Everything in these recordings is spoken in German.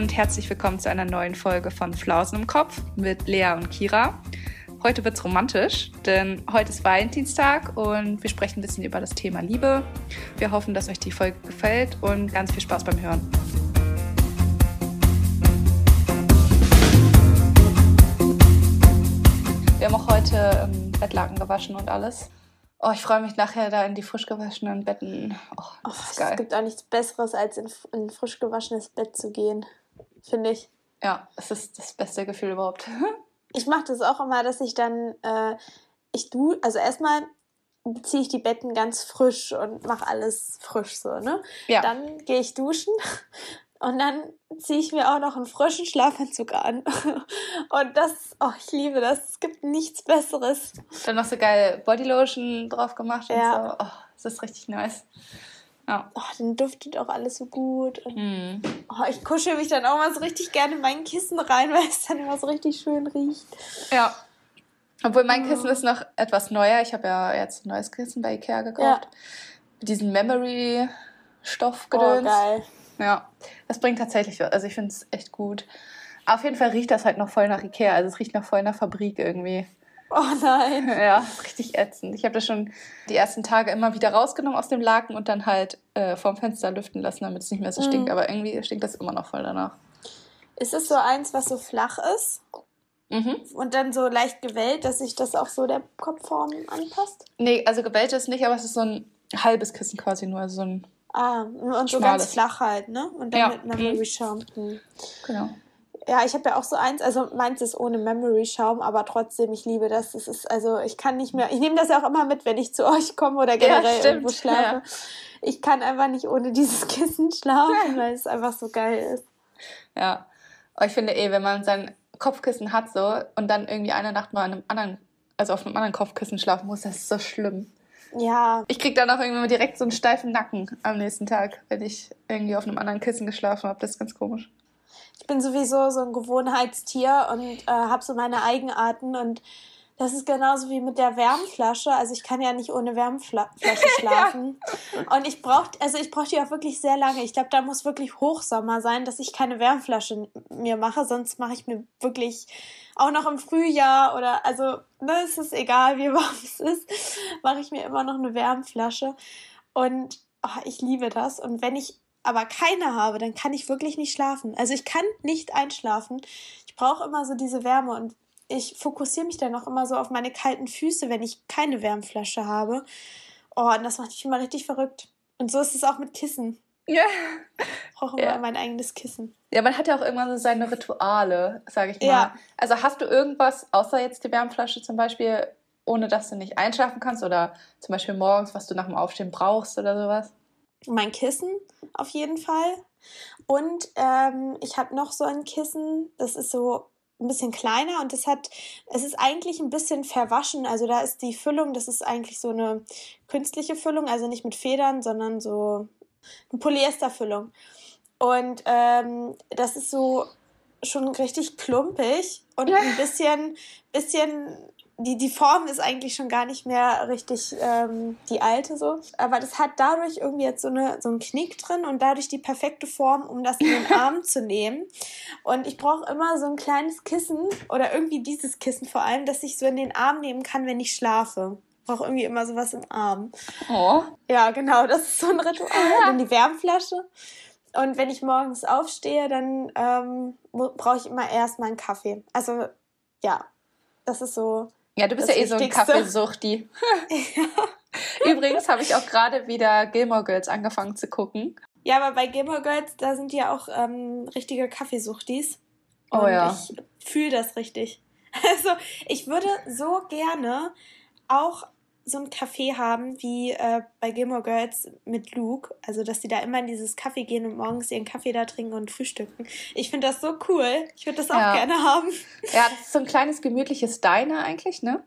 und herzlich willkommen zu einer neuen Folge von Flausen im Kopf mit Lea und Kira. Heute wird es romantisch, denn heute ist Valentinstag und wir sprechen ein bisschen über das Thema Liebe. Wir hoffen, dass euch die Folge gefällt und ganz viel Spaß beim Hören. Wir haben auch heute ähm, Bettlaken gewaschen und alles. Oh, ich freue mich nachher da in die frisch gewaschenen Betten. Oh, das oh, ist geil. Es gibt auch nichts Besseres, als in, in ein frisch gewaschenes Bett zu gehen, finde ich. Ja, es ist das beste Gefühl überhaupt. Ich mache das auch immer, dass ich dann, äh, ich du, also erstmal ziehe ich die Betten ganz frisch und mache alles frisch so, ne? Ja. Dann gehe ich duschen und dann ziehe ich mir auch noch einen frischen Schlafanzug an. Und das, oh, ich liebe das. Es gibt nichts Besseres. Dann noch so geil Bodylotion drauf gemacht Ja. und so. Oh, das ist richtig nice. Ja. Oh, dann duftet auch alles so gut. Hm. oh, ich kuschel mich dann auch mal so richtig gerne in mein Kissen rein, weil es dann immer so richtig schön riecht. Ja. Obwohl mein Kissen ist noch etwas neuer. Ich habe ja jetzt ein neues Kissen bei Ikea gekauft. Diesen Memory-Stoff Oh, gedöns. geil. Ja, das bringt tatsächlich was. Also ich finde es echt gut. Auf jeden Fall riecht das halt noch voll nach Ikea. Also es riecht noch voll nach Fabrik irgendwie. Oh nein. Ja, richtig ätzend. Ich habe das schon die ersten Tage immer wieder rausgenommen aus dem Laken und dann halt äh, vorm Fenster lüften lassen, damit es nicht mehr so stinkt. Mhm. Aber irgendwie stinkt das immer noch voll danach. Ist es so eins, was so flach ist Mhm. und dann so leicht gewellt, dass sich das auch so der Kopfform anpasst? Nee, also gebellt ist nicht, aber es ist so ein halbes Kissen quasi nur. Also so ein, Ah, und so Schmales. ganz flach halt, ne? Und dann Ja. mit Memory Schaum. Hm. genau. Ja, ich habe ja auch so eins, also meins ist ohne Memory Schaum, aber trotzdem, ich liebe das. Das ist, also ich kann nicht mehr, ich nehme das ja auch immer mit, wenn ich zu euch komme oder generell stimmt, irgendwo schlafe. ja. Ich kann einfach nicht ohne dieses Kissen schlafen, weil es einfach so geil ist. Ja. Aber ich finde eh, wenn man sein Kopfkissen hat so und dann irgendwie eine Nacht mal an einem anderen, also auf einem anderen Kopfkissen schlafen muss, das ist so schlimm. Ja, Ich krieg dann auch irgendwie direkt so einen steifen Nacken am nächsten Tag, wenn ich irgendwie auf einem anderen Kissen geschlafen habe. Das ist ganz komisch. Ich bin sowieso so ein Gewohnheitstier und äh, habe so meine Eigenarten und das ist genauso wie mit der Wärmflasche. Also ich kann ja nicht ohne Wärmflasche schlafen. Und ich brauche, also ich brauche die auch wirklich sehr lange. Ich glaube, da muss wirklich Hochsommer sein, dass ich keine Wärmflasche mir mache. Sonst mache ich mir wirklich auch noch im Frühjahr oder also, ne, es ist egal, wie warm es ist, mache ich mir immer noch eine Wärmflasche. Und oh, ich liebe das. Und wenn ich aber keine habe, dann kann ich wirklich nicht schlafen. Also ich kann nicht einschlafen. Ich brauche immer so diese Wärme und ich fokussiere mich dann auch immer so auf meine kalten Füße, wenn ich keine Wärmflasche habe. Oh, und das macht mich immer richtig verrückt. Und so ist es auch mit Kissen. Ja. Ich brauche immer Ja. mein eigenes Kissen. Ja, man hat ja auch irgendwann so seine Rituale, sage ich mal. Ja. Also hast du irgendwas, außer jetzt die Wärmflasche zum Beispiel, ohne dass du nicht einschlafen kannst oder zum Beispiel morgens, was du nach dem Aufstehen brauchst oder sowas? Mein Kissen auf jeden Fall. Und ähm, ich habe noch so ein Kissen, das ist so ein bisschen kleiner und das hat, es ist eigentlich ein bisschen verwaschen. Also da ist die Füllung, das ist eigentlich so eine künstliche Füllung, also nicht mit Federn, sondern so eine Polyesterfüllung. Und ähm, das ist so schon richtig klumpig und ein bisschen, bisschen die, die Form ist eigentlich schon gar nicht mehr richtig ähm, die alte so. Aber das hat dadurch irgendwie jetzt so, eine, so einen Knick drin und dadurch die perfekte Form, um das in den Arm zu nehmen. Und ich brauche immer so ein kleines Kissen oder irgendwie dieses Kissen vor allem, das ich so in den Arm nehmen kann, wenn ich schlafe. Ich brauche irgendwie immer sowas im Arm. Oh. Ja, genau, das ist so ein Ritual. Dann die Wärmflasche. Und wenn ich morgens aufstehe, dann ähm, brauche ich immer erstmal einen Kaffee. Also, ja, das ist so. Ja, du bist Das ja eh so ein. Kaffeesuchti. Übrigens habe ich auch gerade wieder Gilmore Girls angefangen zu gucken. Ja, aber bei Gilmore Girls, da sind ja auch ähm, richtige Kaffeesuchtis. Oh Und ja. ich fühle das richtig. Also, ich würde so gerne auch so ein Café haben wie äh, bei Gilmore Girls mit Luke. Also, dass die da immer in dieses Café gehen und morgens ihren Kaffee da trinken und frühstücken. Ich finde das so cool. Ich würde das auch Ja. gerne haben. Ja, das ist so ein kleines gemütliches Diner eigentlich, ne?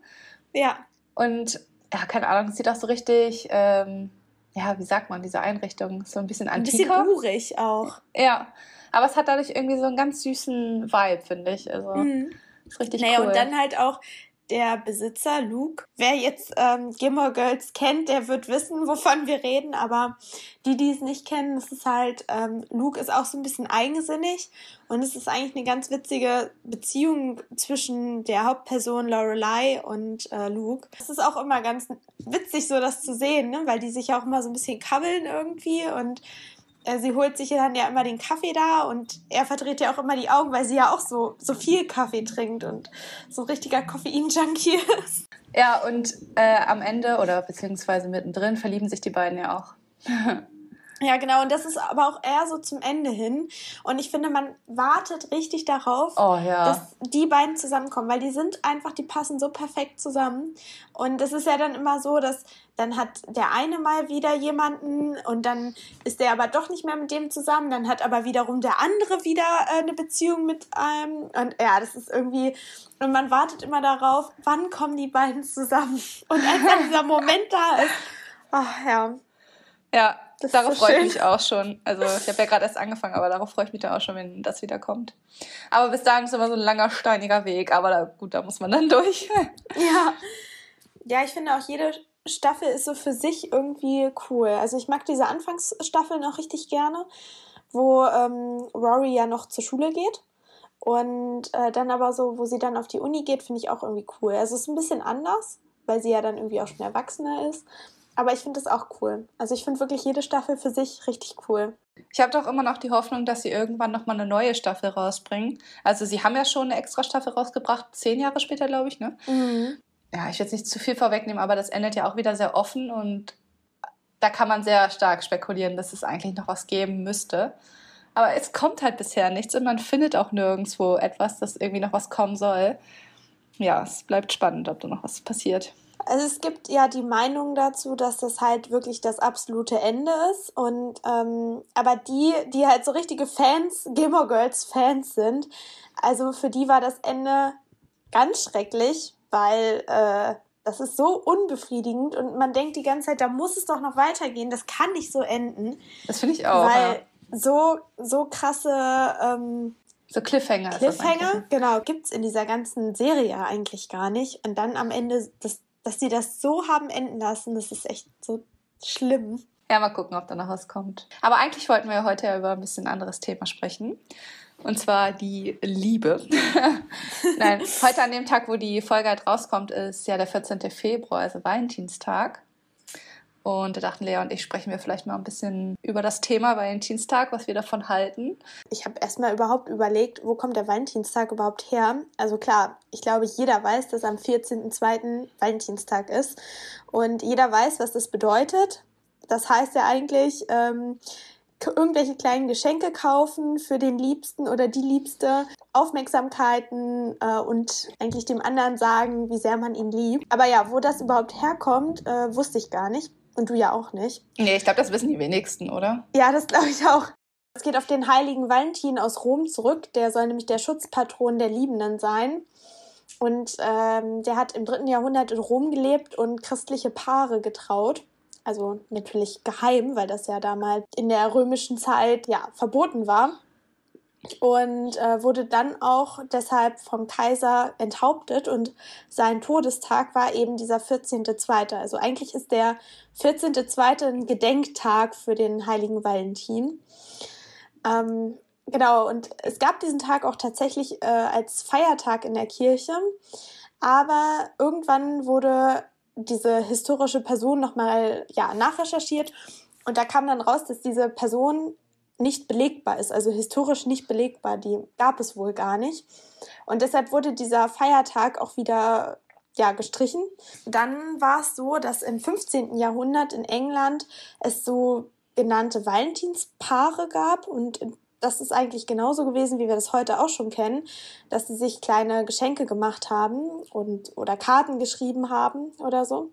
Ja, Und ja, keine Ahnung, es sieht auch so richtig, ähm, ja, wie sagt man, diese Einrichtung, so ein bisschen ein bisschen antiker. urig auch. Ja, aber es hat dadurch irgendwie so einen ganz süßen Vibe, finde ich. Also, Mhm. ist richtig Naja, cool. und dann halt auch, der Besitzer, Luke. Wer jetzt ähm, Gilmore Girls kennt, der wird wissen, wovon wir reden, aber die, die es nicht kennen, es ist halt, ähm, Luke ist auch so ein bisschen eigensinnig und es ist eigentlich eine ganz witzige Beziehung zwischen der Hauptperson Lorelei und äh, Luke. Es ist auch immer ganz witzig, so das zu sehen, ne? weil die sich auch immer so ein bisschen kabbeln irgendwie und sie holt sich dann ja immer den Kaffee da und er verdreht ja auch immer die Augen, weil sie ja auch so, so viel Kaffee trinkt und so ein richtiger Koffein-Junkie ist. Ja, und äh, am Ende oder beziehungsweise mittendrin verlieben sich die beiden ja auch. Ja, genau. Und das ist aber auch eher so zum Ende hin. Und ich finde, man wartet richtig darauf, oh, ja. dass die beiden zusammenkommen, weil die sind einfach, die passen so perfekt zusammen. Und es ist ja dann immer so, dass dann hat der eine mal wieder jemanden und dann ist der aber doch nicht mehr mit dem zusammen. Dann hat aber wiederum der andere wieder äh, eine Beziehung mit einem. Und ja, das ist irgendwie. Und man wartet immer darauf, wann kommen die beiden zusammen. Und als dann dieser Moment da ist, ach ja. Ja, das darauf so freue ich mich auch schon. Also ich habe ja gerade erst angefangen, aber darauf freue ich mich dann auch schon, wenn das wieder kommt. Aber bis dahin ist immer so ein langer, steiniger Weg. Aber da, gut, da muss man dann durch. ja. Ja, ich finde auch jede Staffel ist so für sich irgendwie cool. Also ich mag diese Anfangsstaffel noch richtig gerne, wo ähm, Rory ja noch zur Schule geht. Und äh, dann aber so, wo sie dann auf die Uni geht, finde ich auch irgendwie cool. Also es ist ein bisschen anders, weil sie ja dann irgendwie auch schon erwachsener ist. Aber ich finde das auch cool. Also ich finde wirklich jede Staffel für sich richtig cool. Ich habe doch immer noch die Hoffnung, dass sie irgendwann nochmal eine neue Staffel rausbringen. Also sie haben ja schon eine extra Staffel rausgebracht, zehn Jahre später, glaube ich, ne? Mhm. Ja, ich will jetzt nicht zu viel vorwegnehmen, aber das endet ja auch wieder sehr offen und da kann man sehr stark spekulieren, dass es eigentlich noch was geben müsste. Aber es kommt halt bisher nichts und man findet auch nirgendwo etwas, dass irgendwie noch was kommen soll. Ja, es bleibt spannend, ob da noch was passiert. Also es gibt ja die Meinung dazu, dass das halt wirklich das absolute Ende ist. Und ähm, aber die, die halt so richtige Fans, Gilmore Girls Fans sind, also für die war das Ende ganz schrecklich, weil äh, das ist so unbefriedigend und man denkt die ganze Zeit, da muss es doch noch weitergehen, das kann nicht so enden. Das finde ich auch. Weil ja. so, so krasse ähm, so Cliffhanger. Cliffhanger, genau, gibt es in dieser ganzen Serie eigentlich gar nicht. Und dann am Ende das dass sie das so haben enden lassen, das ist echt so schlimm. Ja, mal gucken, ob da noch was kommt. Aber eigentlich wollten wir heute ja über ein bisschen anderes Thema sprechen. Und zwar die Liebe. Nein, heute an dem Tag, wo die Folge halt rauskommt, ist ja der 14. Februar, also Valentinstag. Und da dachten Lea und ich sprechen wir vielleicht mal ein bisschen über das Thema Valentinstag, was wir davon halten. Ich habe erstmal überhaupt überlegt, wo kommt der Valentinstag überhaupt her? Also klar, ich glaube, jeder weiß, dass am 14.02. Valentinstag ist. Und jeder weiß, was das bedeutet. Das heißt ja eigentlich, ähm, irgendwelche kleinen Geschenke kaufen für den Liebsten oder die Liebste, Aufmerksamkeiten äh, und eigentlich dem anderen sagen, wie sehr man ihn liebt. Aber ja, wo das überhaupt herkommt, äh, wusste ich gar nicht. Und du ja auch nicht. Nee, ich glaube, das wissen die wenigsten, oder? Ja, das glaube ich auch. Es geht auf den heiligen Valentin aus Rom zurück. Der soll nämlich der Schutzpatron der Liebenden sein. Und ähm, der hat im dritten Jahrhundert in Rom gelebt und christliche Paare getraut. Also natürlich geheim, weil das ja damals in der römischen Zeit ja verboten war und äh, wurde dann auch deshalb vom Kaiser enthauptet und sein Todestag war eben dieser 14.2. Also eigentlich ist der 14.2. ein Gedenktag für den heiligen Valentin. Ähm, genau, und es gab diesen Tag auch tatsächlich äh, als Feiertag in der Kirche, aber irgendwann wurde diese historische Person nochmal ja, nachrecherchiert und da kam dann raus, dass diese Person nicht belegbar ist, also historisch nicht belegbar, die gab es wohl gar nicht. Und deshalb wurde dieser Feiertag auch wieder ja, gestrichen. Dann war es so, dass im 15. Jahrhundert in England es so genannte Valentinspaare gab und das ist eigentlich genauso gewesen, wie wir das heute auch schon kennen, dass sie sich kleine Geschenke gemacht haben und oder Karten geschrieben haben oder so.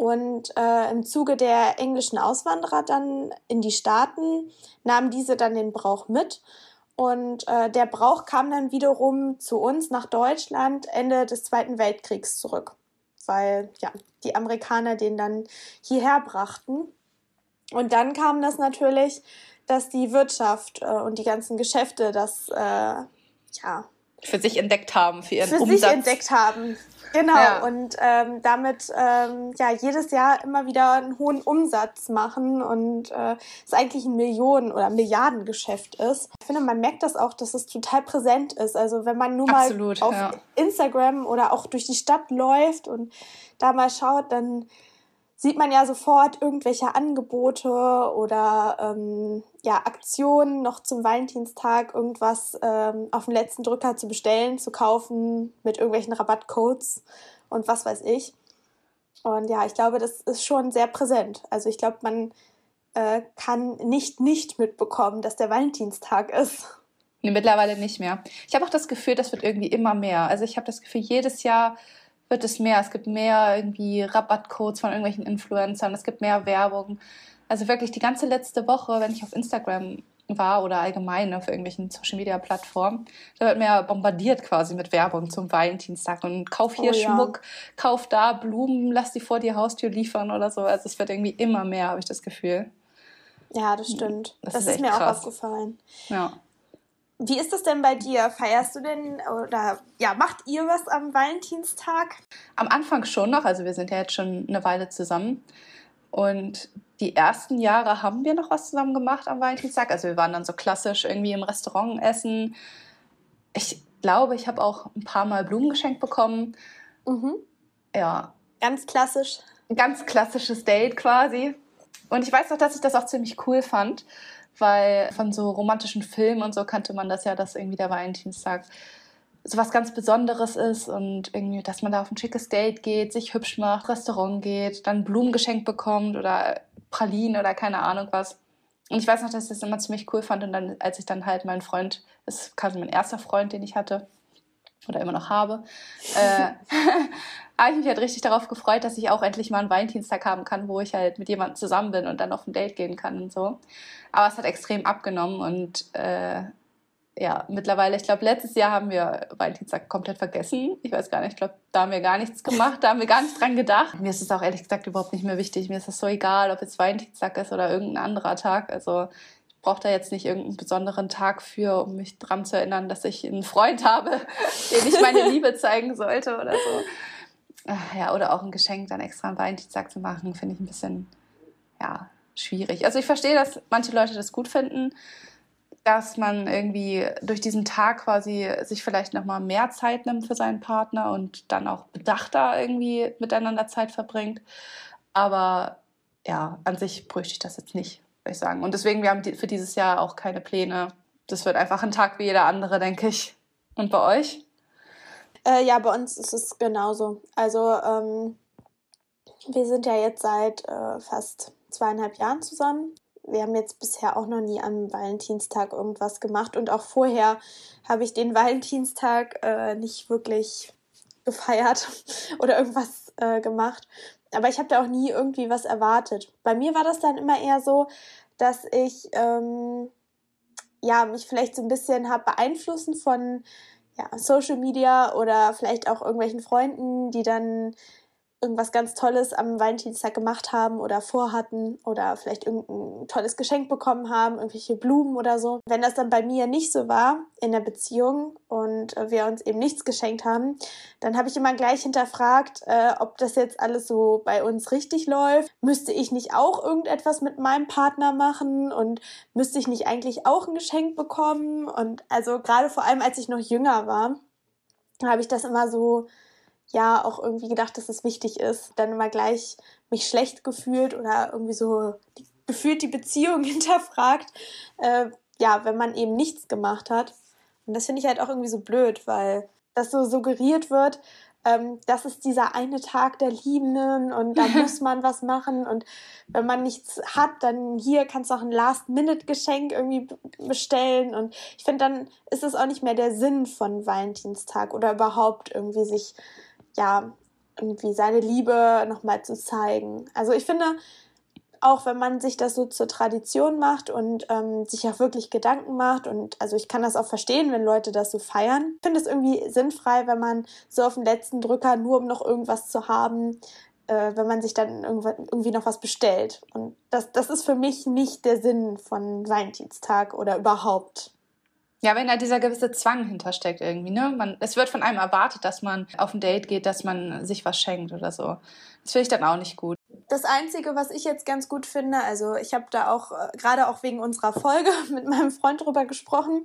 Und äh, im Zuge der englischen Auswanderer dann in die Staaten nahmen diese dann den Brauch mit. Und äh, der Brauch kam dann wiederum zu uns nach Deutschland Ende des Zweiten Weltkriegs zurück, weil ja die Amerikaner den dann hierher brachten. Und dann kam das natürlich, dass die Wirtschaft äh, und die ganzen Geschäfte das äh, ja für sich entdeckt haben, für ihren für Umsatz. sich entdeckt haben. Genau, ja. und ähm, damit ähm, ja jedes Jahr immer wieder einen hohen Umsatz machen und äh, es eigentlich ein Millionen- oder Milliardengeschäft ist. Ich finde, man merkt das auch, dass es total präsent ist. Also wenn man nur Absolut, mal auf ja. Instagram oder auch durch die Stadt läuft und da mal schaut, dann sieht man ja sofort irgendwelche Angebote oder ähm, ja, Aktionen noch zum Valentinstag, irgendwas ähm, auf den letzten Drücker zu bestellen, zu kaufen mit irgendwelchen Rabattcodes und was weiß ich. Und ja, ich glaube, das ist schon sehr präsent. Also ich glaube, man äh, kann nicht nicht mitbekommen, dass der Valentinstag ist. Nee, mittlerweile nicht mehr. Ich habe auch das Gefühl, das wird irgendwie immer mehr. Also ich habe das Gefühl, jedes Jahr wird es mehr. Es gibt mehr irgendwie Rabattcodes von irgendwelchen Influencern, es gibt mehr Werbung. Also wirklich die ganze letzte Woche, wenn ich auf Instagram war oder allgemein auf irgendwelchen Social Media Plattformen, da wird mehr bombardiert quasi mit Werbung zum Valentinstag und kauf hier oh, Schmuck, ja. kauf da Blumen, lass die vor die Haustür liefern oder so. Also es wird irgendwie immer mehr, habe ich das Gefühl. Ja, das stimmt. Das, das ist, ist mir krass. auch aufgefallen. Ja. Wie ist das denn bei dir? Feierst du denn oder ja, macht ihr was am Valentinstag? Am Anfang schon noch, also wir sind ja jetzt schon eine Weile zusammen. Und die ersten Jahre haben wir noch was zusammen gemacht am Valentinstag. Also wir waren dann so klassisch irgendwie im Restaurant essen. Ich glaube, ich habe auch ein paar Mal Blumen geschenkt bekommen. Mhm. Ja. Ganz klassisch. Ein ganz klassisches Date quasi. Und ich weiß noch, dass ich das auch ziemlich cool fand weil von so romantischen Filmen und so kannte man das ja, dass irgendwie der Valentinstag so was ganz Besonderes ist und irgendwie, dass man da auf ein schickes Date geht, sich hübsch macht, Restaurant geht, dann Blumen geschenkt bekommt oder Pralinen oder keine Ahnung was. Und ich weiß noch, dass ich das immer ziemlich cool fand und dann, als ich dann halt meinen Freund, das ist quasi mein erster Freund, den ich hatte oder immer noch habe, äh, habe ich mich halt richtig darauf gefreut, dass ich auch endlich mal einen Valentinstag haben kann, wo ich halt mit jemandem zusammen bin und dann auf ein Date gehen kann und so. Aber es hat extrem abgenommen und äh, ja, mittlerweile, ich glaube, letztes Jahr haben wir Valentinstag komplett vergessen. Ich weiß gar nicht, ich glaube, da haben wir gar nichts gemacht, da haben wir gar nicht dran gedacht. Mir ist es auch ehrlich gesagt überhaupt nicht mehr wichtig. Mir ist es so egal, ob jetzt Valentinstag ist oder irgendein anderer Tag. Also ich brauche da jetzt nicht irgendeinen besonderen Tag für, um mich dran zu erinnern, dass ich einen Freund habe, dem ich meine Liebe zeigen sollte oder so. Ach, ja, oder auch ein Geschenk dann extra am Valentinstag zu machen, finde ich ein bisschen, ja, schwierig. Also ich verstehe, dass manche Leute das gut finden, dass man irgendwie durch diesen Tag quasi sich vielleicht nochmal mehr Zeit nimmt für seinen Partner und dann auch bedachter irgendwie miteinander Zeit verbringt. Aber ja, an sich bräuchte ich das jetzt nicht, würde ich sagen. Und deswegen, wir haben für dieses Jahr auch keine Pläne. Das wird einfach ein Tag wie jeder andere, denke ich. Und bei euch? Äh, ja, bei uns ist es genauso. Also ähm, wir sind ja jetzt seit äh, fast zweieinhalb Jahren zusammen. Wir haben jetzt bisher auch noch nie am Valentinstag irgendwas gemacht und auch vorher habe ich den Valentinstag äh, nicht wirklich gefeiert oder irgendwas äh, gemacht. Aber ich habe da auch nie irgendwie was erwartet. Bei mir war das dann immer eher so, dass ich ähm, ja mich vielleicht so ein bisschen habe beeinflussen von ja, Social Media oder vielleicht auch irgendwelchen Freunden, die dann irgendwas ganz Tolles am Valentinstag gemacht haben oder vorhatten oder vielleicht irgendein tolles Geschenk bekommen haben, irgendwelche Blumen oder so. Wenn das dann bei mir nicht so war in der Beziehung und wir uns eben nichts geschenkt haben, dann habe ich immer gleich hinterfragt, äh, ob das jetzt alles so bei uns richtig läuft. Müsste ich nicht auch irgendetwas mit meinem Partner machen und müsste ich nicht eigentlich auch ein Geschenk bekommen? Und also gerade vor allem, als ich noch jünger war, habe ich das immer so ja auch irgendwie gedacht, dass es wichtig ist. Dann immer gleich mich schlecht gefühlt oder irgendwie so die, gefühlt die Beziehung hinterfragt, äh, ja, wenn man eben nichts gemacht hat. Und das finde ich halt auch irgendwie so blöd, weil das so suggeriert wird, ähm, das ist dieser eine Tag der Liebenden und da muss man was machen und wenn man nichts hat, dann hier kannst du auch ein Last-Minute-Geschenk irgendwie bestellen und ich finde, dann ist es auch nicht mehr der Sinn von Valentinstag oder überhaupt irgendwie sich ja, irgendwie seine Liebe nochmal zu zeigen. Also ich finde, auch wenn man sich das so zur Tradition macht und ähm, sich auch wirklich Gedanken macht und also ich kann das auch verstehen, wenn Leute das so feiern. Ich finde es irgendwie sinnfrei, wenn man so auf den letzten Drücker nur um noch irgendwas zu haben, äh, wenn man sich dann irgendwie noch was bestellt. Und das, das ist für mich nicht der Sinn von Valentinstag oder überhaupt. Ja, wenn da dieser gewisse Zwang hintersteckt irgendwie, ne? Man, es wird von einem erwartet, dass man auf ein Date geht, dass man sich was schenkt oder so. Das finde ich dann auch nicht gut. Das Einzige, was ich jetzt ganz gut finde, also ich habe da auch äh, gerade auch wegen unserer Folge mit meinem Freund drüber gesprochen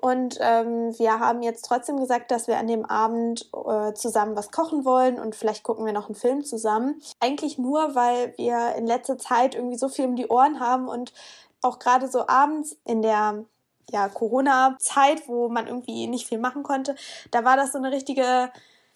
und ähm, wir haben jetzt trotzdem gesagt, dass wir an dem Abend äh, zusammen was kochen wollen und vielleicht gucken wir noch einen Film zusammen. Eigentlich nur, weil wir in letzter Zeit irgendwie so viel um die Ohren haben und auch gerade so abends in der ja, Corona-Zeit, wo man irgendwie nicht viel machen konnte, da war das so eine richtige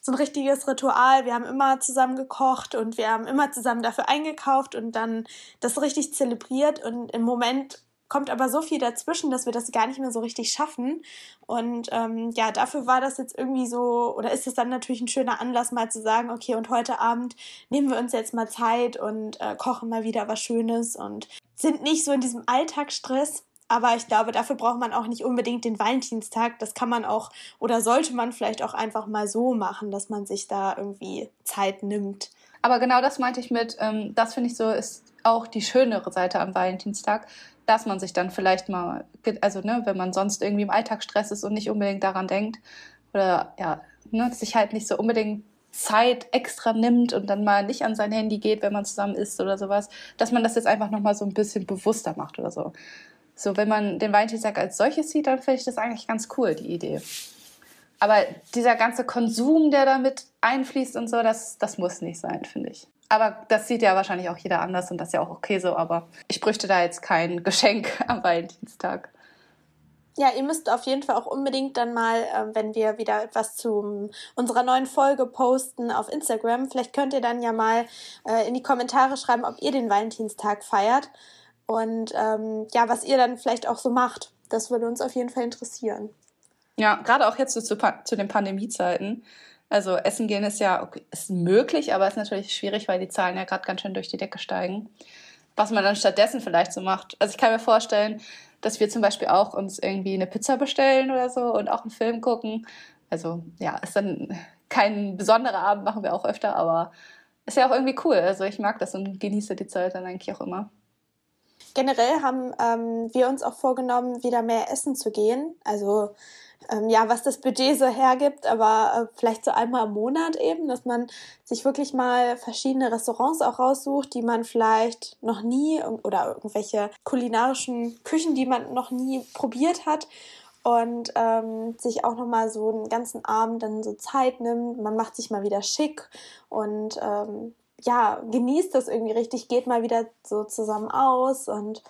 so ein richtiges Ritual. Wir haben immer zusammen gekocht und wir haben immer zusammen dafür eingekauft und dann das richtig zelebriert. Und im Moment kommt aber so viel dazwischen, dass wir das gar nicht mehr so richtig schaffen. Und ähm, ja, dafür war das jetzt irgendwie so, oder ist es dann natürlich ein schöner Anlass, mal zu sagen, okay, und heute Abend nehmen wir uns jetzt mal Zeit und äh, kochen mal wieder was Schönes und sind nicht so in diesem Alltagsstress. Aber ich glaube, dafür braucht man auch nicht unbedingt den Valentinstag. Das kann man auch oder sollte man vielleicht auch einfach mal so machen, dass man sich da irgendwie Zeit nimmt. Aber genau das meinte ich mit, ähm, das finde ich so, ist auch die schönere Seite am Valentinstag, dass man sich dann vielleicht mal, also ne, wenn man sonst irgendwie im Alltagsstress ist und nicht unbedingt daran denkt, oder ja, ne, sich halt nicht so unbedingt Zeit extra nimmt und dann mal nicht an sein Handy geht, wenn man zusammen isst oder sowas, dass man das jetzt einfach nochmal so ein bisschen bewusster macht oder so. So, wenn man den Valentinstag als solches sieht, dann finde ich das eigentlich ganz cool, die Idee. Aber dieser ganze Konsum, der damit einfließt und so, das, das muss nicht sein, finde ich. Aber das sieht ja wahrscheinlich auch jeder anders und das ist ja auch okay so. Aber ich bräuchte da jetzt kein Geschenk am Valentinstag. Ja, ihr müsst auf jeden Fall auch unbedingt dann mal, äh, wenn wir wieder etwas zu unserer neuen Folge posten auf Instagram, vielleicht könnt ihr dann ja mal äh, in die Kommentare schreiben, ob ihr den Valentinstag feiert und ähm, ja, was ihr dann vielleicht auch so macht. Das würde uns auf jeden Fall interessieren. Ja, gerade auch jetzt so zu, zu den Pandemiezeiten. Also Essen gehen ist ja okay, ist möglich, aber ist natürlich schwierig, weil die Zahlen ja gerade ganz schön durch die Decke steigen. Was man dann stattdessen vielleicht so macht. Also ich kann mir vorstellen, dass wir zum Beispiel auch uns irgendwie eine Pizza bestellen oder so und auch einen Film gucken. Also ja, ist dann kein besonderer Abend, machen wir auch öfter, aber ist ja auch irgendwie cool. Also ich mag das und genieße die Zeit dann eigentlich auch immer. Generell haben ähm, wir uns auch vorgenommen, wieder mehr essen zu gehen. Also ähm, ja, was das Budget so hergibt, aber äh, vielleicht so einmal im Monat eben, dass man sich wirklich mal verschiedene Restaurants auch raussucht, die man vielleicht noch nie oder irgendwelche kulinarischen Küchen, die man noch nie probiert hat und ähm, sich auch noch mal so einen ganzen Abend dann so Zeit nimmt. Man macht sich mal wieder schick und ähm, ja, genießt das irgendwie richtig, geht mal wieder so zusammen aus und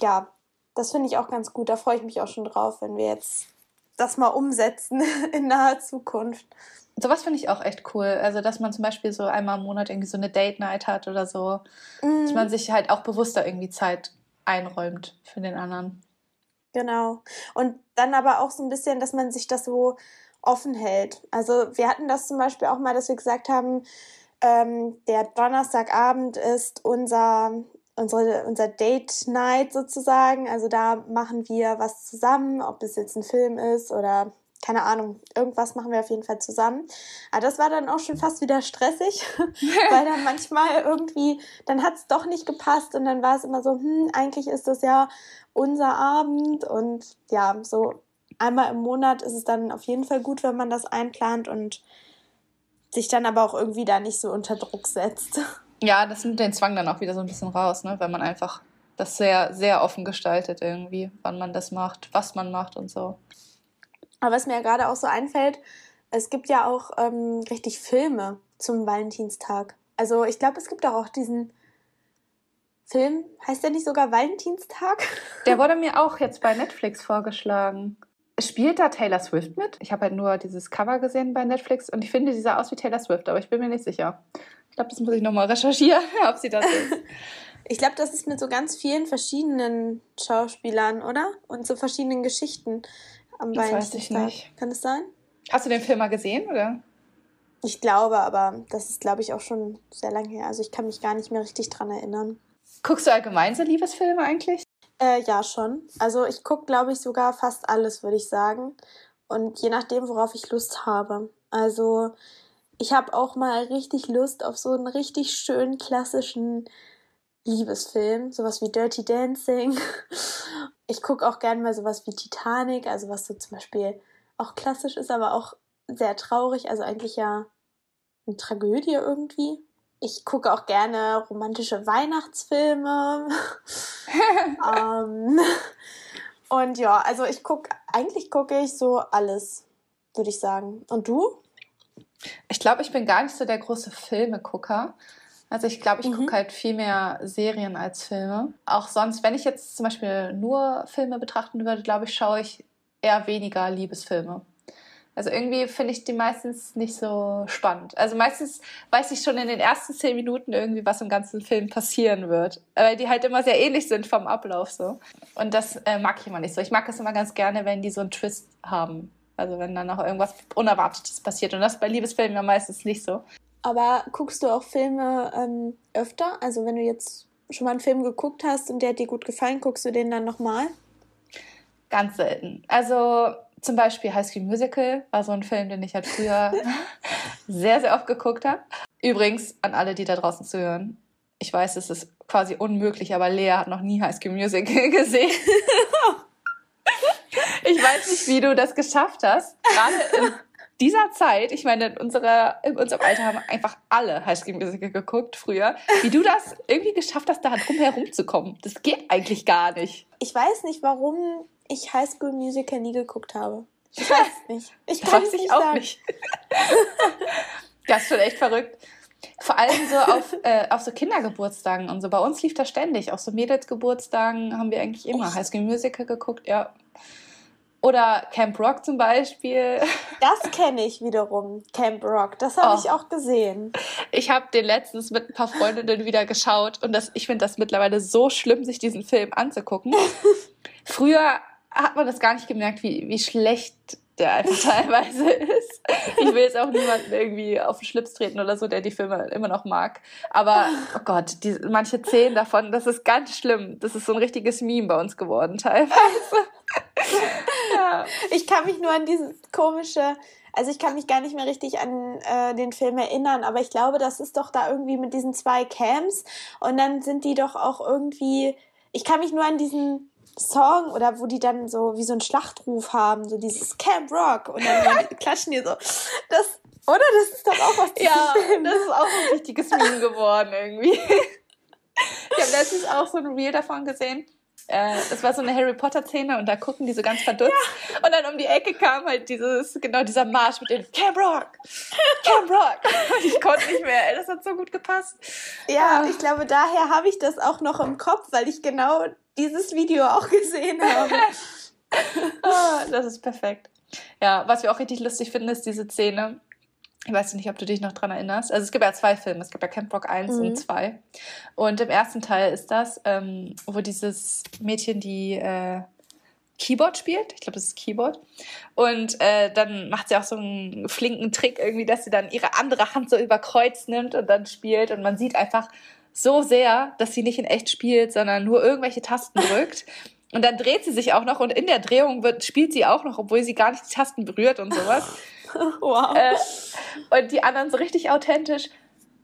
ja, das finde ich auch ganz gut. Da freue ich mich auch schon drauf, wenn wir jetzt das mal umsetzen in naher Zukunft. Sowas finde ich auch echt cool. Also, dass man zum Beispiel so einmal im Monat irgendwie so eine Date Night hat oder so. Mhm. Dass man sich halt auch bewusster irgendwie Zeit einräumt für den anderen. Genau. Und dann aber auch so ein bisschen, dass man sich das so offen hält. Also, wir hatten das zum Beispiel auch mal, dass wir gesagt haben, ähm, der Donnerstagabend ist unser, unsere, unser Date Night sozusagen. Also da machen wir was zusammen, ob es jetzt ein Film ist oder keine Ahnung, irgendwas machen wir auf jeden Fall zusammen. Aber das war dann auch schon fast wieder stressig, weil dann manchmal irgendwie, dann hat es doch nicht gepasst und dann war es immer so, hm, eigentlich ist das ja unser Abend und ja, so einmal im Monat ist es dann auf jeden Fall gut, wenn man das einplant und sich dann aber auch irgendwie da nicht so unter Druck setzt. Ja, das nimmt den Zwang dann auch wieder so ein bisschen raus, ne? wenn man einfach das sehr, sehr offen gestaltet irgendwie, wann man das macht, was man macht und so. Aber was mir ja gerade auch so einfällt, es gibt ja auch ähm, richtig Filme zum Valentinstag. Also ich glaube, es gibt auch, auch diesen Film, heißt der nicht sogar Valentinstag? Der wurde mir auch jetzt bei Netflix vorgeschlagen. Spielt da Taylor Swift mit? Ich habe halt nur dieses Cover gesehen bei Netflix und ich finde, sie sah aus wie Taylor Swift, aber ich bin mir nicht sicher. Ich glaube, das muss ich nochmal recherchieren, ob sie das ist. ich glaube, das ist mit so ganz vielen verschiedenen Schauspielern, oder? Und so verschiedenen Geschichten am Das weiß ich nicht. Kann es sein? Hast du den Film mal gesehen, oder? Ich glaube, aber das ist, glaube ich, auch schon sehr lange her. Also ich kann mich gar nicht mehr richtig dran erinnern. Guckst du allgemein so Liebesfilme eigentlich? Äh, ja, schon. Also ich gucke, glaube ich, sogar fast alles, würde ich sagen. Und je nachdem, worauf ich Lust habe. Also ich habe auch mal richtig Lust auf so einen richtig schönen klassischen Liebesfilm, sowas wie Dirty Dancing ich gucke auch gerne mal sowas wie Titanic, also was so zum Beispiel auch klassisch ist, aber auch sehr traurig, also eigentlich ja eine Tragödie irgendwie. Ich gucke auch gerne romantische Weihnachtsfilme. ähm, und ja, also ich gucke, eigentlich gucke ich so alles, würde ich sagen. Und du? Ich glaube, ich bin gar nicht so der große Filmegucker. Also ich glaube, ich mhm. gucke halt viel mehr Serien als Filme. Auch sonst, wenn ich jetzt zum Beispiel nur Filme betrachten würde, glaube ich, schaue ich eher weniger Liebesfilme. Also irgendwie finde ich die meistens nicht so spannend. Also meistens weiß ich schon in den ersten zehn Minuten irgendwie, was im ganzen Film passieren wird. Weil die halt immer sehr ähnlich sind vom Ablauf so. Und das äh, mag ich immer nicht so. Ich mag es immer ganz gerne, wenn die so einen Twist haben. Also wenn dann noch irgendwas Unerwartetes passiert. Und das bei Liebesfilmen ja meistens nicht so. Aber guckst du auch Filme ähm, öfter? Also wenn du jetzt schon mal einen Film geguckt hast und der hat dir gut gefallen, guckst du den dann nochmal? Ganz selten. Also zum Beispiel High School Musical war so ein Film, den ich halt früher sehr, sehr oft geguckt habe. Übrigens, an alle, die da draußen zuhören, ich weiß, es ist quasi unmöglich, aber Lea hat noch nie High School Musical gesehen. ich weiß nicht, wie du das geschafft hast. Gerade in dieser Zeit, ich meine, in, unserer, in unserem Alter haben einfach alle High School Musical geguckt früher. Wie du das irgendwie geschafft hast, da drum herumzukommen. Das geht eigentlich gar nicht. Ich weiß nicht, warum ich High School Musical nie geguckt habe. Ich weiß nicht. Ich kann es nicht auch sagen. nicht. das ist schon echt verrückt. Vor allem so auf, äh, auf so Kindergeburtstagen und so. Bei uns lief das ständig. Auf so Mädelsgeburtstagen haben wir eigentlich immer High School Musical geguckt, ja. Oder Camp Rock zum Beispiel. Das kenne ich wiederum, Camp Rock. Das habe oh. ich auch gesehen. Ich habe den letztens mit ein paar Freundinnen wieder geschaut und das, ich finde das mittlerweile so schlimm, sich diesen Film anzugucken. Früher hat man das gar nicht gemerkt, wie, wie schlecht der einfach teilweise ist. Ich will jetzt auch niemanden irgendwie auf den Schlips treten oder so, der die Filme immer noch mag. Aber, oh Gott, die, manche Szenen davon, das ist ganz schlimm. Das ist so ein richtiges Meme bei uns geworden teilweise. ja. Ich kann mich nur an dieses komische, also ich kann mich gar nicht mehr richtig an äh, den Film erinnern, aber ich glaube, das ist doch da irgendwie mit diesen zwei Camps und dann sind die doch auch irgendwie, ich kann mich nur an diesen Song oder wo die dann so wie so einen Schlachtruf haben, so dieses Camp Rock und dann klatschen die so. Das, oder? Das ist doch auch was Ja, Film. das ist auch ein richtiges Meme geworden irgendwie. Ich habe letztens auch so ein Reel davon gesehen. Äh, es war so eine Harry Potter Szene und da gucken die so ganz verdutzt ja. und dann um die Ecke kam halt dieses genau dieser Marsch mit dem Camp Rock, Camp Rock. Und ich konnte nicht mehr. Das hat so gut gepasst. Ja, ah. ich glaube daher habe ich das auch noch im Kopf, weil ich genau dieses Video auch gesehen habe. ah, das ist perfekt. Ja, was wir auch richtig lustig finden, ist diese Szene. Ich weiß nicht, ob du dich noch dran erinnerst. Also es gibt ja zwei Filme. Es gibt ja Camp Rock 1 mhm. und 2. Und im ersten Teil ist das, ähm, wo dieses Mädchen die äh, Keyboard spielt. Ich glaube, das ist Keyboard. Und äh, dann macht sie auch so einen flinken Trick irgendwie, dass sie dann ihre andere Hand so über Kreuz nimmt und dann spielt. Und man sieht einfach, so sehr, dass sie nicht in echt spielt, sondern nur irgendwelche Tasten drückt. Und dann dreht sie sich auch noch und in der Drehung wird, spielt sie auch noch, obwohl sie gar nicht die Tasten berührt und sowas. Wow. Äh, und die anderen so richtig authentisch.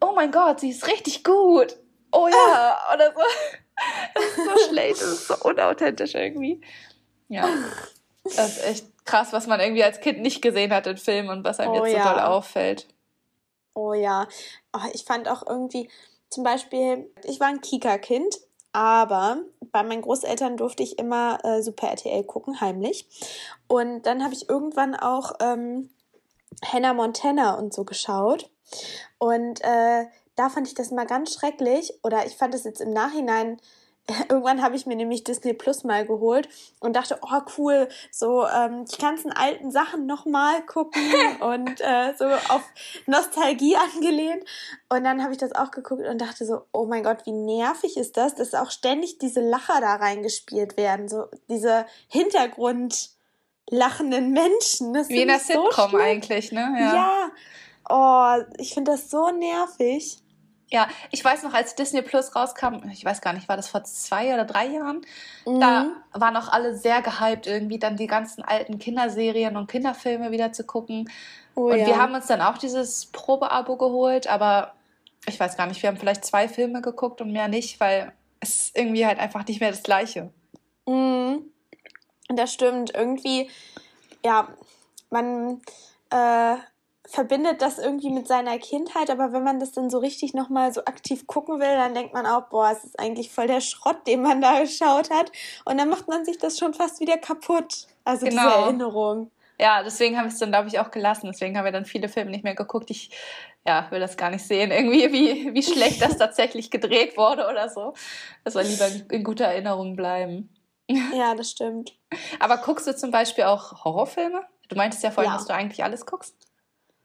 Oh mein Gott, sie ist richtig gut. Oh ja, oder so. Das ist so schlecht, das ist so unauthentisch irgendwie. Ja. Das ist echt krass, was man irgendwie als Kind nicht gesehen hat in Filmen und was einem oh, jetzt so ja. doll auffällt. Oh ja. Oh, ich fand auch irgendwie, zum Beispiel, ich war ein Kika-Kind, aber bei meinen Großeltern durfte ich immer äh, Super RTL gucken, heimlich. Und dann habe ich irgendwann auch ähm, Hannah Montana und so geschaut. Und äh, da fand ich das mal ganz schrecklich. Oder ich fand es jetzt im Nachhinein Irgendwann habe ich mir nämlich Disney Plus mal geholt und dachte, oh cool, so ähm, die ganzen alten Sachen nochmal gucken und äh, so auf Nostalgie angelehnt. Und dann habe ich das auch geguckt und dachte so, oh mein Gott, wie nervig ist das, dass auch ständig diese Lacher da reingespielt werden, so diese Hintergrund lachenden Menschen. Das wie in der Sitcom so eigentlich, ne? Ja. ja. Oh, ich finde das so nervig. Ja, ich weiß noch, als Disney Plus rauskam, ich weiß gar nicht, war das vor zwei oder drei Jahren? Mhm. Da waren auch alle sehr gehypt, irgendwie dann die ganzen alten Kinderserien und Kinderfilme wieder zu gucken. Oh, und ja. wir haben uns dann auch dieses Probeabo geholt, aber ich weiß gar nicht, wir haben vielleicht zwei Filme geguckt und mehr nicht, weil es ist irgendwie halt einfach nicht mehr das Gleiche. Mhm. Das stimmt. Irgendwie, ja, man äh, verbindet das irgendwie mit seiner Kindheit, aber wenn man das dann so richtig nochmal so aktiv gucken will, dann denkt man auch, boah, es ist eigentlich voll der Schrott, den man da geschaut hat. Und dann macht man sich das schon fast wieder kaputt. Also genau. diese Erinnerung. Ja, deswegen habe ich es dann, glaube ich, auch gelassen. Deswegen haben wir dann viele Filme nicht mehr geguckt. Ich ja, will das gar nicht sehen, irgendwie, wie, wie schlecht das tatsächlich gedreht wurde oder so. Das soll lieber in guter Erinnerung bleiben. Ja, das stimmt. Aber guckst du zum Beispiel auch Horrorfilme? Du meintest ja vorhin, ja. dass du eigentlich alles guckst.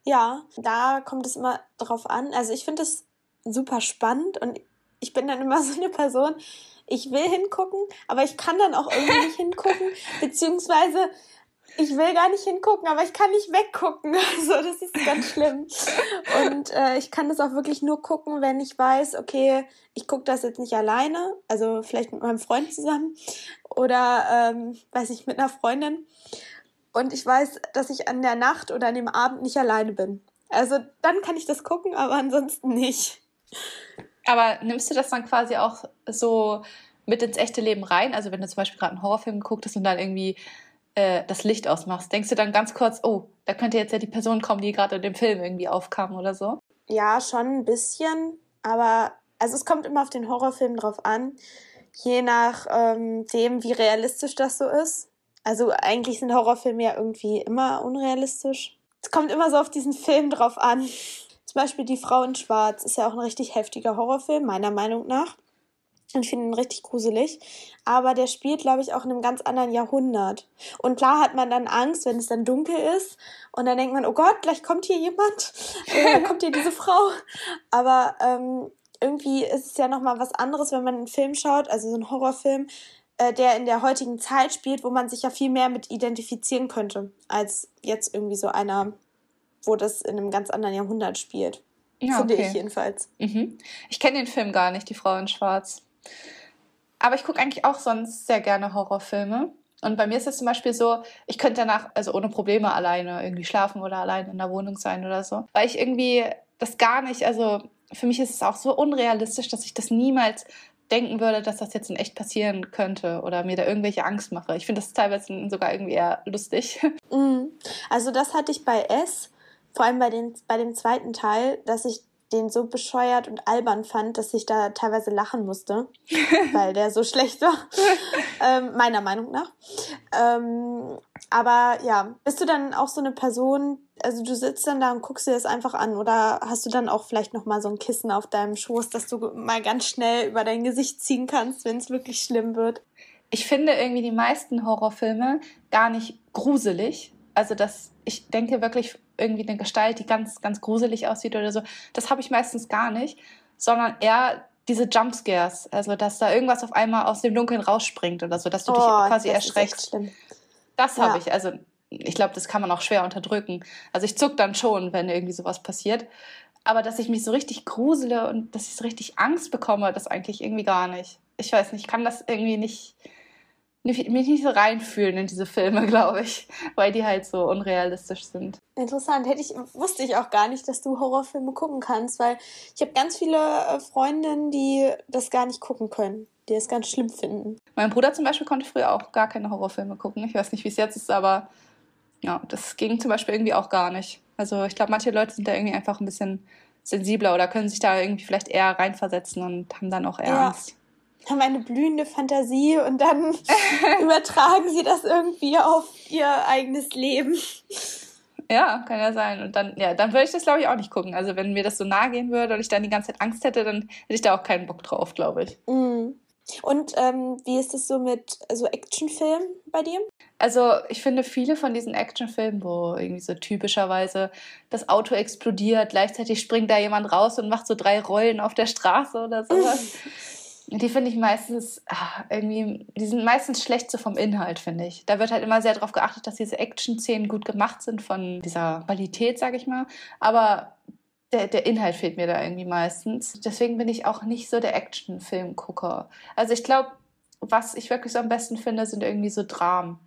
Ja, da kommt es immer drauf an. Also ich finde es super spannend und ich bin dann immer so eine Person, ich will hingucken, aber ich kann dann auch irgendwie nicht hingucken, beziehungsweise ich will gar nicht hingucken, aber ich kann nicht weggucken. Also das ist ganz schlimm. Und äh, ich kann das auch wirklich nur gucken, wenn ich weiß, okay, ich gucke das jetzt nicht alleine, also vielleicht mit meinem Freund zusammen oder ähm, weiß ich mit einer Freundin. Und ich weiß, dass ich an der Nacht oder an dem Abend nicht alleine bin. Also dann kann ich das gucken, aber ansonsten nicht. Aber nimmst du das dann quasi auch so mit ins echte Leben rein? Also wenn du zum Beispiel gerade einen Horrorfilm geguckt hast und dann irgendwie äh, das Licht ausmachst, denkst du dann ganz kurz, oh, da könnte jetzt ja die Person kommen, die gerade in dem Film irgendwie aufkam oder so? Ja, schon ein bisschen, aber also es kommt immer auf den Horrorfilm drauf an, je nach ähm, wie realistisch das so ist. Also eigentlich sind Horrorfilme ja irgendwie immer unrealistisch. Es kommt immer so auf diesen Film drauf an. Zum Beispiel Die Frau in Schwarz ist ja auch ein richtig heftiger Horrorfilm, meiner Meinung nach. Ich finde ihn richtig gruselig. Aber der spielt, glaube ich, auch in einem ganz anderen Jahrhundert. Und klar hat man dann Angst, wenn es dann dunkel ist. Und dann denkt man, oh Gott, gleich kommt hier jemand. Oder kommt hier diese Frau. Aber ähm, irgendwie ist es ja nochmal was anderes, wenn man einen Film schaut, also so einen Horrorfilm, äh, der in der heutigen Zeit spielt, wo man sich ja viel mehr mit identifizieren könnte, als jetzt irgendwie so einer, wo das in einem ganz anderen Jahrhundert spielt. Ja, Finde okay. ich jedenfalls. Mhm. Ich kenne den Film gar nicht, Die Frau in Schwarz. Aber ich gucke eigentlich auch sonst sehr gerne Horrorfilme. Und bei mir ist es zum Beispiel so, ich könnte danach, also ohne Probleme alleine irgendwie schlafen oder alleine in der Wohnung sein oder so. Weil ich irgendwie das gar nicht, also für mich ist es auch so unrealistisch, dass ich das niemals denken würde, dass das jetzt in echt passieren könnte oder mir da irgendwelche Angst mache. Ich finde das teilweise sogar irgendwie eher lustig. Mhm. Also das hatte ich bei S, vor allem bei, den, bei dem zweiten Teil, dass ich den so bescheuert und albern fand, dass ich da teilweise lachen musste, weil der so schlecht war, ähm, meiner Meinung nach. Ähm, aber ja, bist du dann auch so eine Person, also du sitzt dann da und guckst dir das einfach an oder hast du dann auch vielleicht noch mal so ein Kissen auf deinem Schoß, dass du mal ganz schnell über dein Gesicht ziehen kannst, wenn es wirklich schlimm wird? Ich finde irgendwie die meisten Horrorfilme gar nicht gruselig. Also das, ich denke wirklich irgendwie eine Gestalt, die ganz, ganz gruselig aussieht oder so. Das habe ich meistens gar nicht, sondern eher diese Jumpscares, also dass da irgendwas auf einmal aus dem Dunkeln rausspringt oder so, dass du oh, dich quasi das erschreckst. Das habe ja. ich, also ich glaube, das kann man auch schwer unterdrücken. Also ich zuck dann schon, wenn irgendwie sowas passiert. Aber dass ich mich so richtig grusele und dass ich so richtig Angst bekomme, das eigentlich irgendwie gar nicht. Ich weiß nicht, ich kann das irgendwie nicht, mich nicht so reinfühlen in diese Filme, glaube ich, weil die halt so unrealistisch sind. Interessant. Hätte ich, wusste ich auch gar nicht, dass du Horrorfilme gucken kannst, weil ich habe ganz viele äh, Freundinnen, die das gar nicht gucken können, die es ganz schlimm finden. Mein Bruder zum Beispiel konnte früher auch gar keine Horrorfilme gucken. Ich weiß nicht, wie es jetzt ist, aber ja, das ging zum Beispiel irgendwie auch gar nicht. Also ich glaube, manche Leute sind da irgendwie einfach ein bisschen sensibler oder können sich da irgendwie vielleicht eher reinversetzen und haben dann auch eher ja. Angst haben eine blühende Fantasie und dann übertragen sie das irgendwie auf ihr eigenes Leben. Ja, kann ja sein. Und dann, ja, dann würde ich das, glaube ich, auch nicht gucken. Also wenn mir das so nahe gehen würde und ich dann die ganze Zeit Angst hätte, dann hätte ich da auch keinen Bock drauf, glaube ich. Mm. Und ähm, wie ist es so mit so Actionfilmen bei dir? Also ich finde viele von diesen Actionfilmen, wo irgendwie so typischerweise das Auto explodiert, gleichzeitig springt da jemand raus und macht so drei Rollen auf der Straße oder sowas. die finde ich meistens ach, irgendwie, die sind meistens schlecht so vom Inhalt, finde ich. Da wird halt immer sehr darauf geachtet, dass diese Action-Szenen gut gemacht sind von dieser Qualität, sage ich mal. Aber der, der Inhalt fehlt mir da irgendwie meistens. Deswegen bin ich auch nicht so der Action-Film-Gucker. Also ich glaube, was ich wirklich so am besten finde, sind irgendwie so Dramen.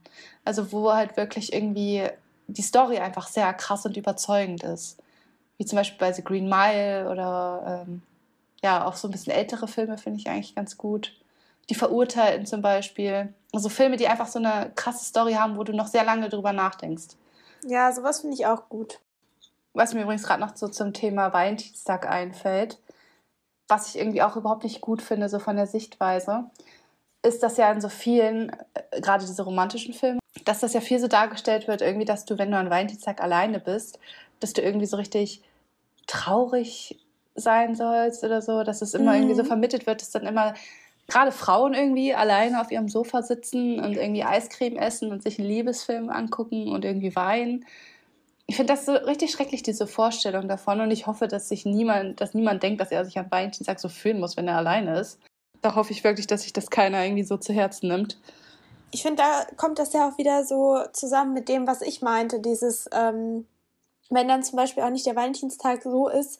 Also wo halt wirklich irgendwie die Story einfach sehr krass und überzeugend ist. Wie zum Beispiel bei The Green Mile oder ähm, ja, auch so ein bisschen ältere Filme finde ich eigentlich ganz gut. Die Verurteilten zum Beispiel. Also Filme, die einfach so eine krasse Story haben, wo du noch sehr lange drüber nachdenkst. Ja, sowas finde ich auch gut. Was mir übrigens gerade noch so zum Thema Valentinstag einfällt, was ich irgendwie auch überhaupt nicht gut finde, so von der Sichtweise, ist das ja in so vielen, äh, gerade diese romantischen Filme, dass das ja viel so dargestellt wird, irgendwie, dass du, wenn du an Valentinstag alleine bist, dass du irgendwie so richtig traurig sein sollst oder so, dass es immer mhm. irgendwie so mhm. vermittelt wird, dass dann immer gerade Frauen irgendwie alleine auf ihrem Sofa sitzen und irgendwie Eiscreme essen und sich einen Liebesfilm angucken und irgendwie weinen. Ich finde das so richtig schrecklich, diese Vorstellung davon. Und ich hoffe, dass sich niemand, dass niemand denkt, dass er sich am Valentinstag so fühlen muss, wenn er alleine ist. Da hoffe ich wirklich, dass sich das keiner irgendwie so zu Herzen nimmt. Ich finde, da kommt das ja auch wieder so zusammen mit dem, was ich meinte. Dieses, ähm, wenn dann zum Beispiel auch nicht der Valentinstag so ist,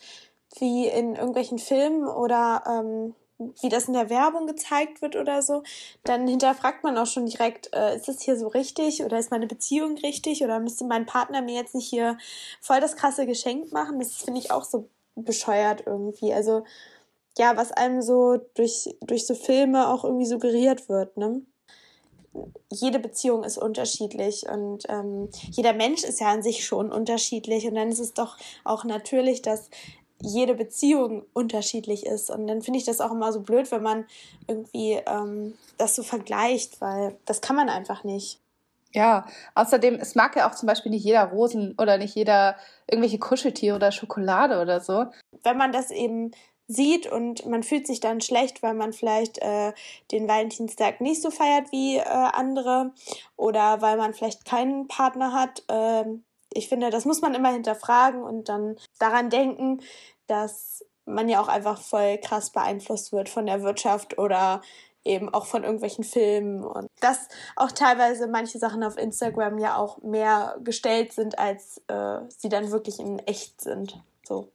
wie in irgendwelchen Filmen oder ähm, wie das in der Werbung gezeigt wird oder so, dann hinterfragt man auch schon direkt, äh, ist das hier so richtig oder ist meine Beziehung richtig oder müsste mein Partner mir jetzt nicht hier voll das krasse Geschenk machen? Das finde ich auch so bescheuert irgendwie. Also ja, was einem so durch, durch so Filme auch irgendwie suggeriert wird, ne? jede Beziehung ist unterschiedlich und ähm, jeder Mensch ist ja an sich schon unterschiedlich und dann ist es doch auch natürlich, dass jede Beziehung unterschiedlich ist. Und dann finde ich das auch immer so blöd, wenn man irgendwie ähm, das so vergleicht, weil das kann man einfach nicht. Ja, außerdem, es mag ja auch zum Beispiel nicht jeder Rosen oder nicht jeder irgendwelche Kuscheltiere oder Schokolade oder so. Wenn man das eben sieht und man fühlt sich dann schlecht, weil man vielleicht äh, den Valentinstag nicht so feiert wie äh, andere oder weil man vielleicht keinen Partner hat. Äh, ich finde, das muss man immer hinterfragen und dann daran denken, dass man ja auch einfach voll krass beeinflusst wird von der Wirtschaft oder eben auch von irgendwelchen Filmen und dass auch teilweise manche Sachen auf Instagram ja auch mehr gestellt sind, als äh, sie dann wirklich in echt sind. So.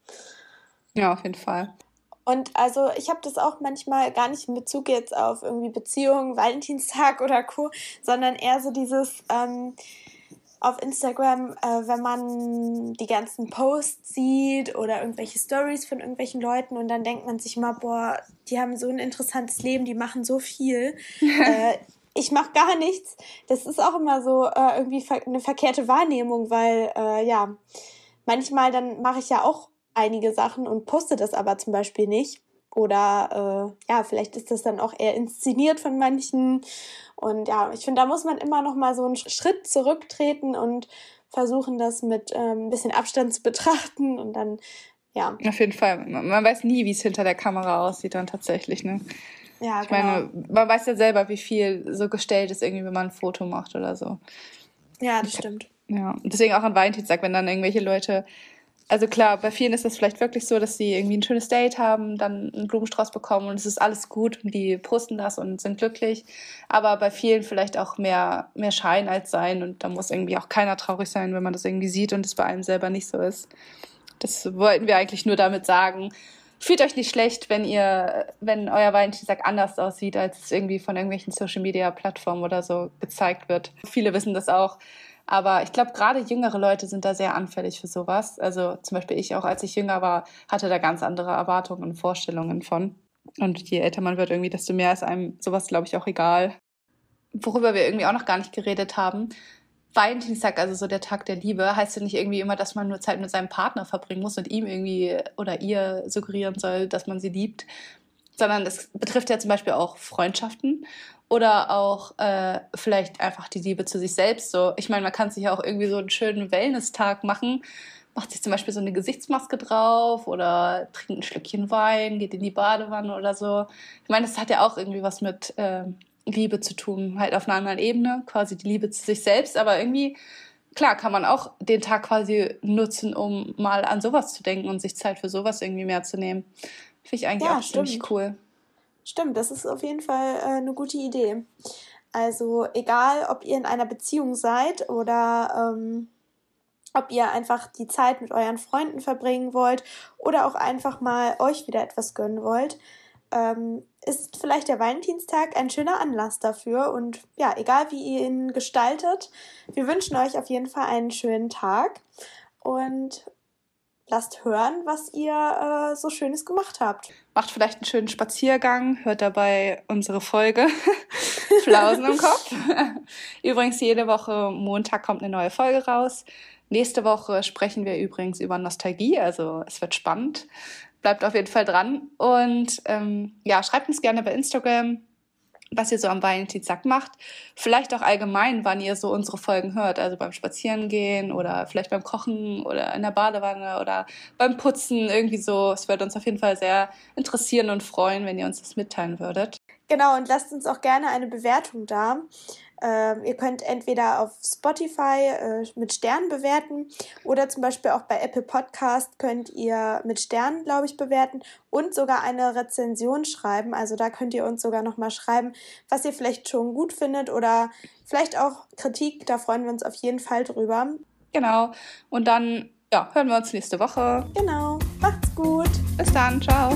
Ja, auf jeden Fall. Und also ich habe das auch manchmal gar nicht in Bezug jetzt auf irgendwie Beziehungen, Valentinstag oder Co., sondern eher so dieses, ähm, auf Instagram, äh, wenn man die ganzen Posts sieht oder irgendwelche Stories von irgendwelchen Leuten und dann denkt man sich immer, boah, die haben so ein interessantes Leben, die machen so viel. äh, ich mache gar nichts. Das ist auch immer so äh, irgendwie ver eine verkehrte Wahrnehmung, weil äh, ja, manchmal dann mache ich ja auch einige Sachen und poste das aber zum Beispiel nicht. Oder äh, ja, vielleicht ist das dann auch eher inszeniert von manchen. Und ja, ich finde, da muss man immer noch mal so einen Schritt zurücktreten und versuchen, das mit ähm, ein bisschen Abstand zu betrachten und dann, ja. Auf jeden Fall. Man weiß nie, wie es hinter der Kamera aussieht dann tatsächlich, ne? Ja, ich genau. meine, man weiß ja selber, wie viel so gestellt ist, irgendwie, wenn man ein Foto macht oder so. Ja, das stimmt. Ja, deswegen auch an Valentinstag, wenn dann irgendwelche Leute also klar, bei vielen ist das vielleicht wirklich so, dass sie irgendwie ein schönes Date haben, dann einen Blumenstrauß bekommen und es ist alles gut und die posten das und sind glücklich. Aber bei vielen vielleicht auch mehr, mehr Schein als Sein und da muss irgendwie auch keiner traurig sein, wenn man das irgendwie sieht und es bei einem selber nicht so ist. Das wollten wir eigentlich nur damit sagen. Fühlt euch nicht schlecht, wenn ihr, wenn euer Valentinstag anders aussieht, als es irgendwie von irgendwelchen Social Media Plattformen oder so gezeigt wird. Viele wissen das auch aber ich glaube, gerade jüngere Leute sind da sehr anfällig für sowas. Also zum Beispiel ich auch, als ich jünger war, hatte da ganz andere Erwartungen und Vorstellungen von. Und je älter man wird, irgendwie, desto mehr ist einem sowas, glaube ich, auch egal. Worüber wir irgendwie auch noch gar nicht geredet haben. Valentinstag, also so der Tag der Liebe, heißt ja nicht irgendwie immer, dass man nur Zeit mit seinem Partner verbringen muss und ihm irgendwie oder ihr suggerieren soll, dass man sie liebt, sondern es betrifft ja zum Beispiel auch Freundschaften oder auch äh, vielleicht einfach die Liebe zu sich selbst. So, ich meine, man kann sich ja auch irgendwie so einen schönen Wellness-Tag machen, macht sich zum Beispiel so eine Gesichtsmaske drauf oder trinkt ein Schlückchen Wein, geht in die Badewanne oder so. Ich meine, das hat ja auch irgendwie was mit äh, Liebe zu tun, halt auf einer anderen Ebene, quasi die Liebe zu sich selbst, aber irgendwie klar kann man auch den Tag quasi nutzen, um mal an sowas zu denken und sich Zeit für sowas irgendwie mehr zu nehmen. Finde ich eigentlich ja, auch stimmt. ziemlich cool. Stimmt, das ist auf jeden Fall äh, eine gute Idee. Also egal, ob ihr in einer Beziehung seid oder ähm, ob ihr einfach die Zeit mit euren Freunden verbringen wollt oder auch einfach mal euch wieder etwas gönnen wollt, ähm, ist vielleicht der Valentinstag ein schöner Anlass dafür. Und ja, egal wie ihr ihn gestaltet, wir wünschen euch auf jeden Fall einen schönen Tag. Und lasst hören, was ihr äh, so Schönes gemacht habt. Macht vielleicht einen schönen Spaziergang, hört dabei unsere Folge Flausen im Kopf. Übrigens, jede Woche Montag kommt eine neue Folge raus. Nächste Woche sprechen wir übrigens über Nostalgie, also es wird spannend. Bleibt auf jeden Fall dran. Und ähm, ja, schreibt uns gerne bei Instagram, was ihr so am Valentinstag macht. Vielleicht auch allgemein, wann ihr so unsere Folgen hört. Also beim Spazierengehen oder vielleicht beim Kochen oder in der Badewanne oder beim Putzen. Irgendwie so. Es würde uns auf jeden Fall sehr interessieren und freuen, wenn ihr uns das mitteilen würdet. Genau, und lasst uns auch gerne eine Bewertung da. Ähm, ihr könnt entweder auf Spotify äh, mit Sternen bewerten oder zum Beispiel auch bei Apple Podcast könnt ihr mit Sternen, glaube ich, bewerten und sogar eine Rezension schreiben. Also da könnt ihr uns sogar nochmal schreiben, was ihr vielleicht schon gut findet oder vielleicht auch Kritik. Da freuen wir uns auf jeden Fall drüber. Genau. Und dann ja, hören wir uns nächste Woche. Genau. Macht's gut. Bis dann. Ciao.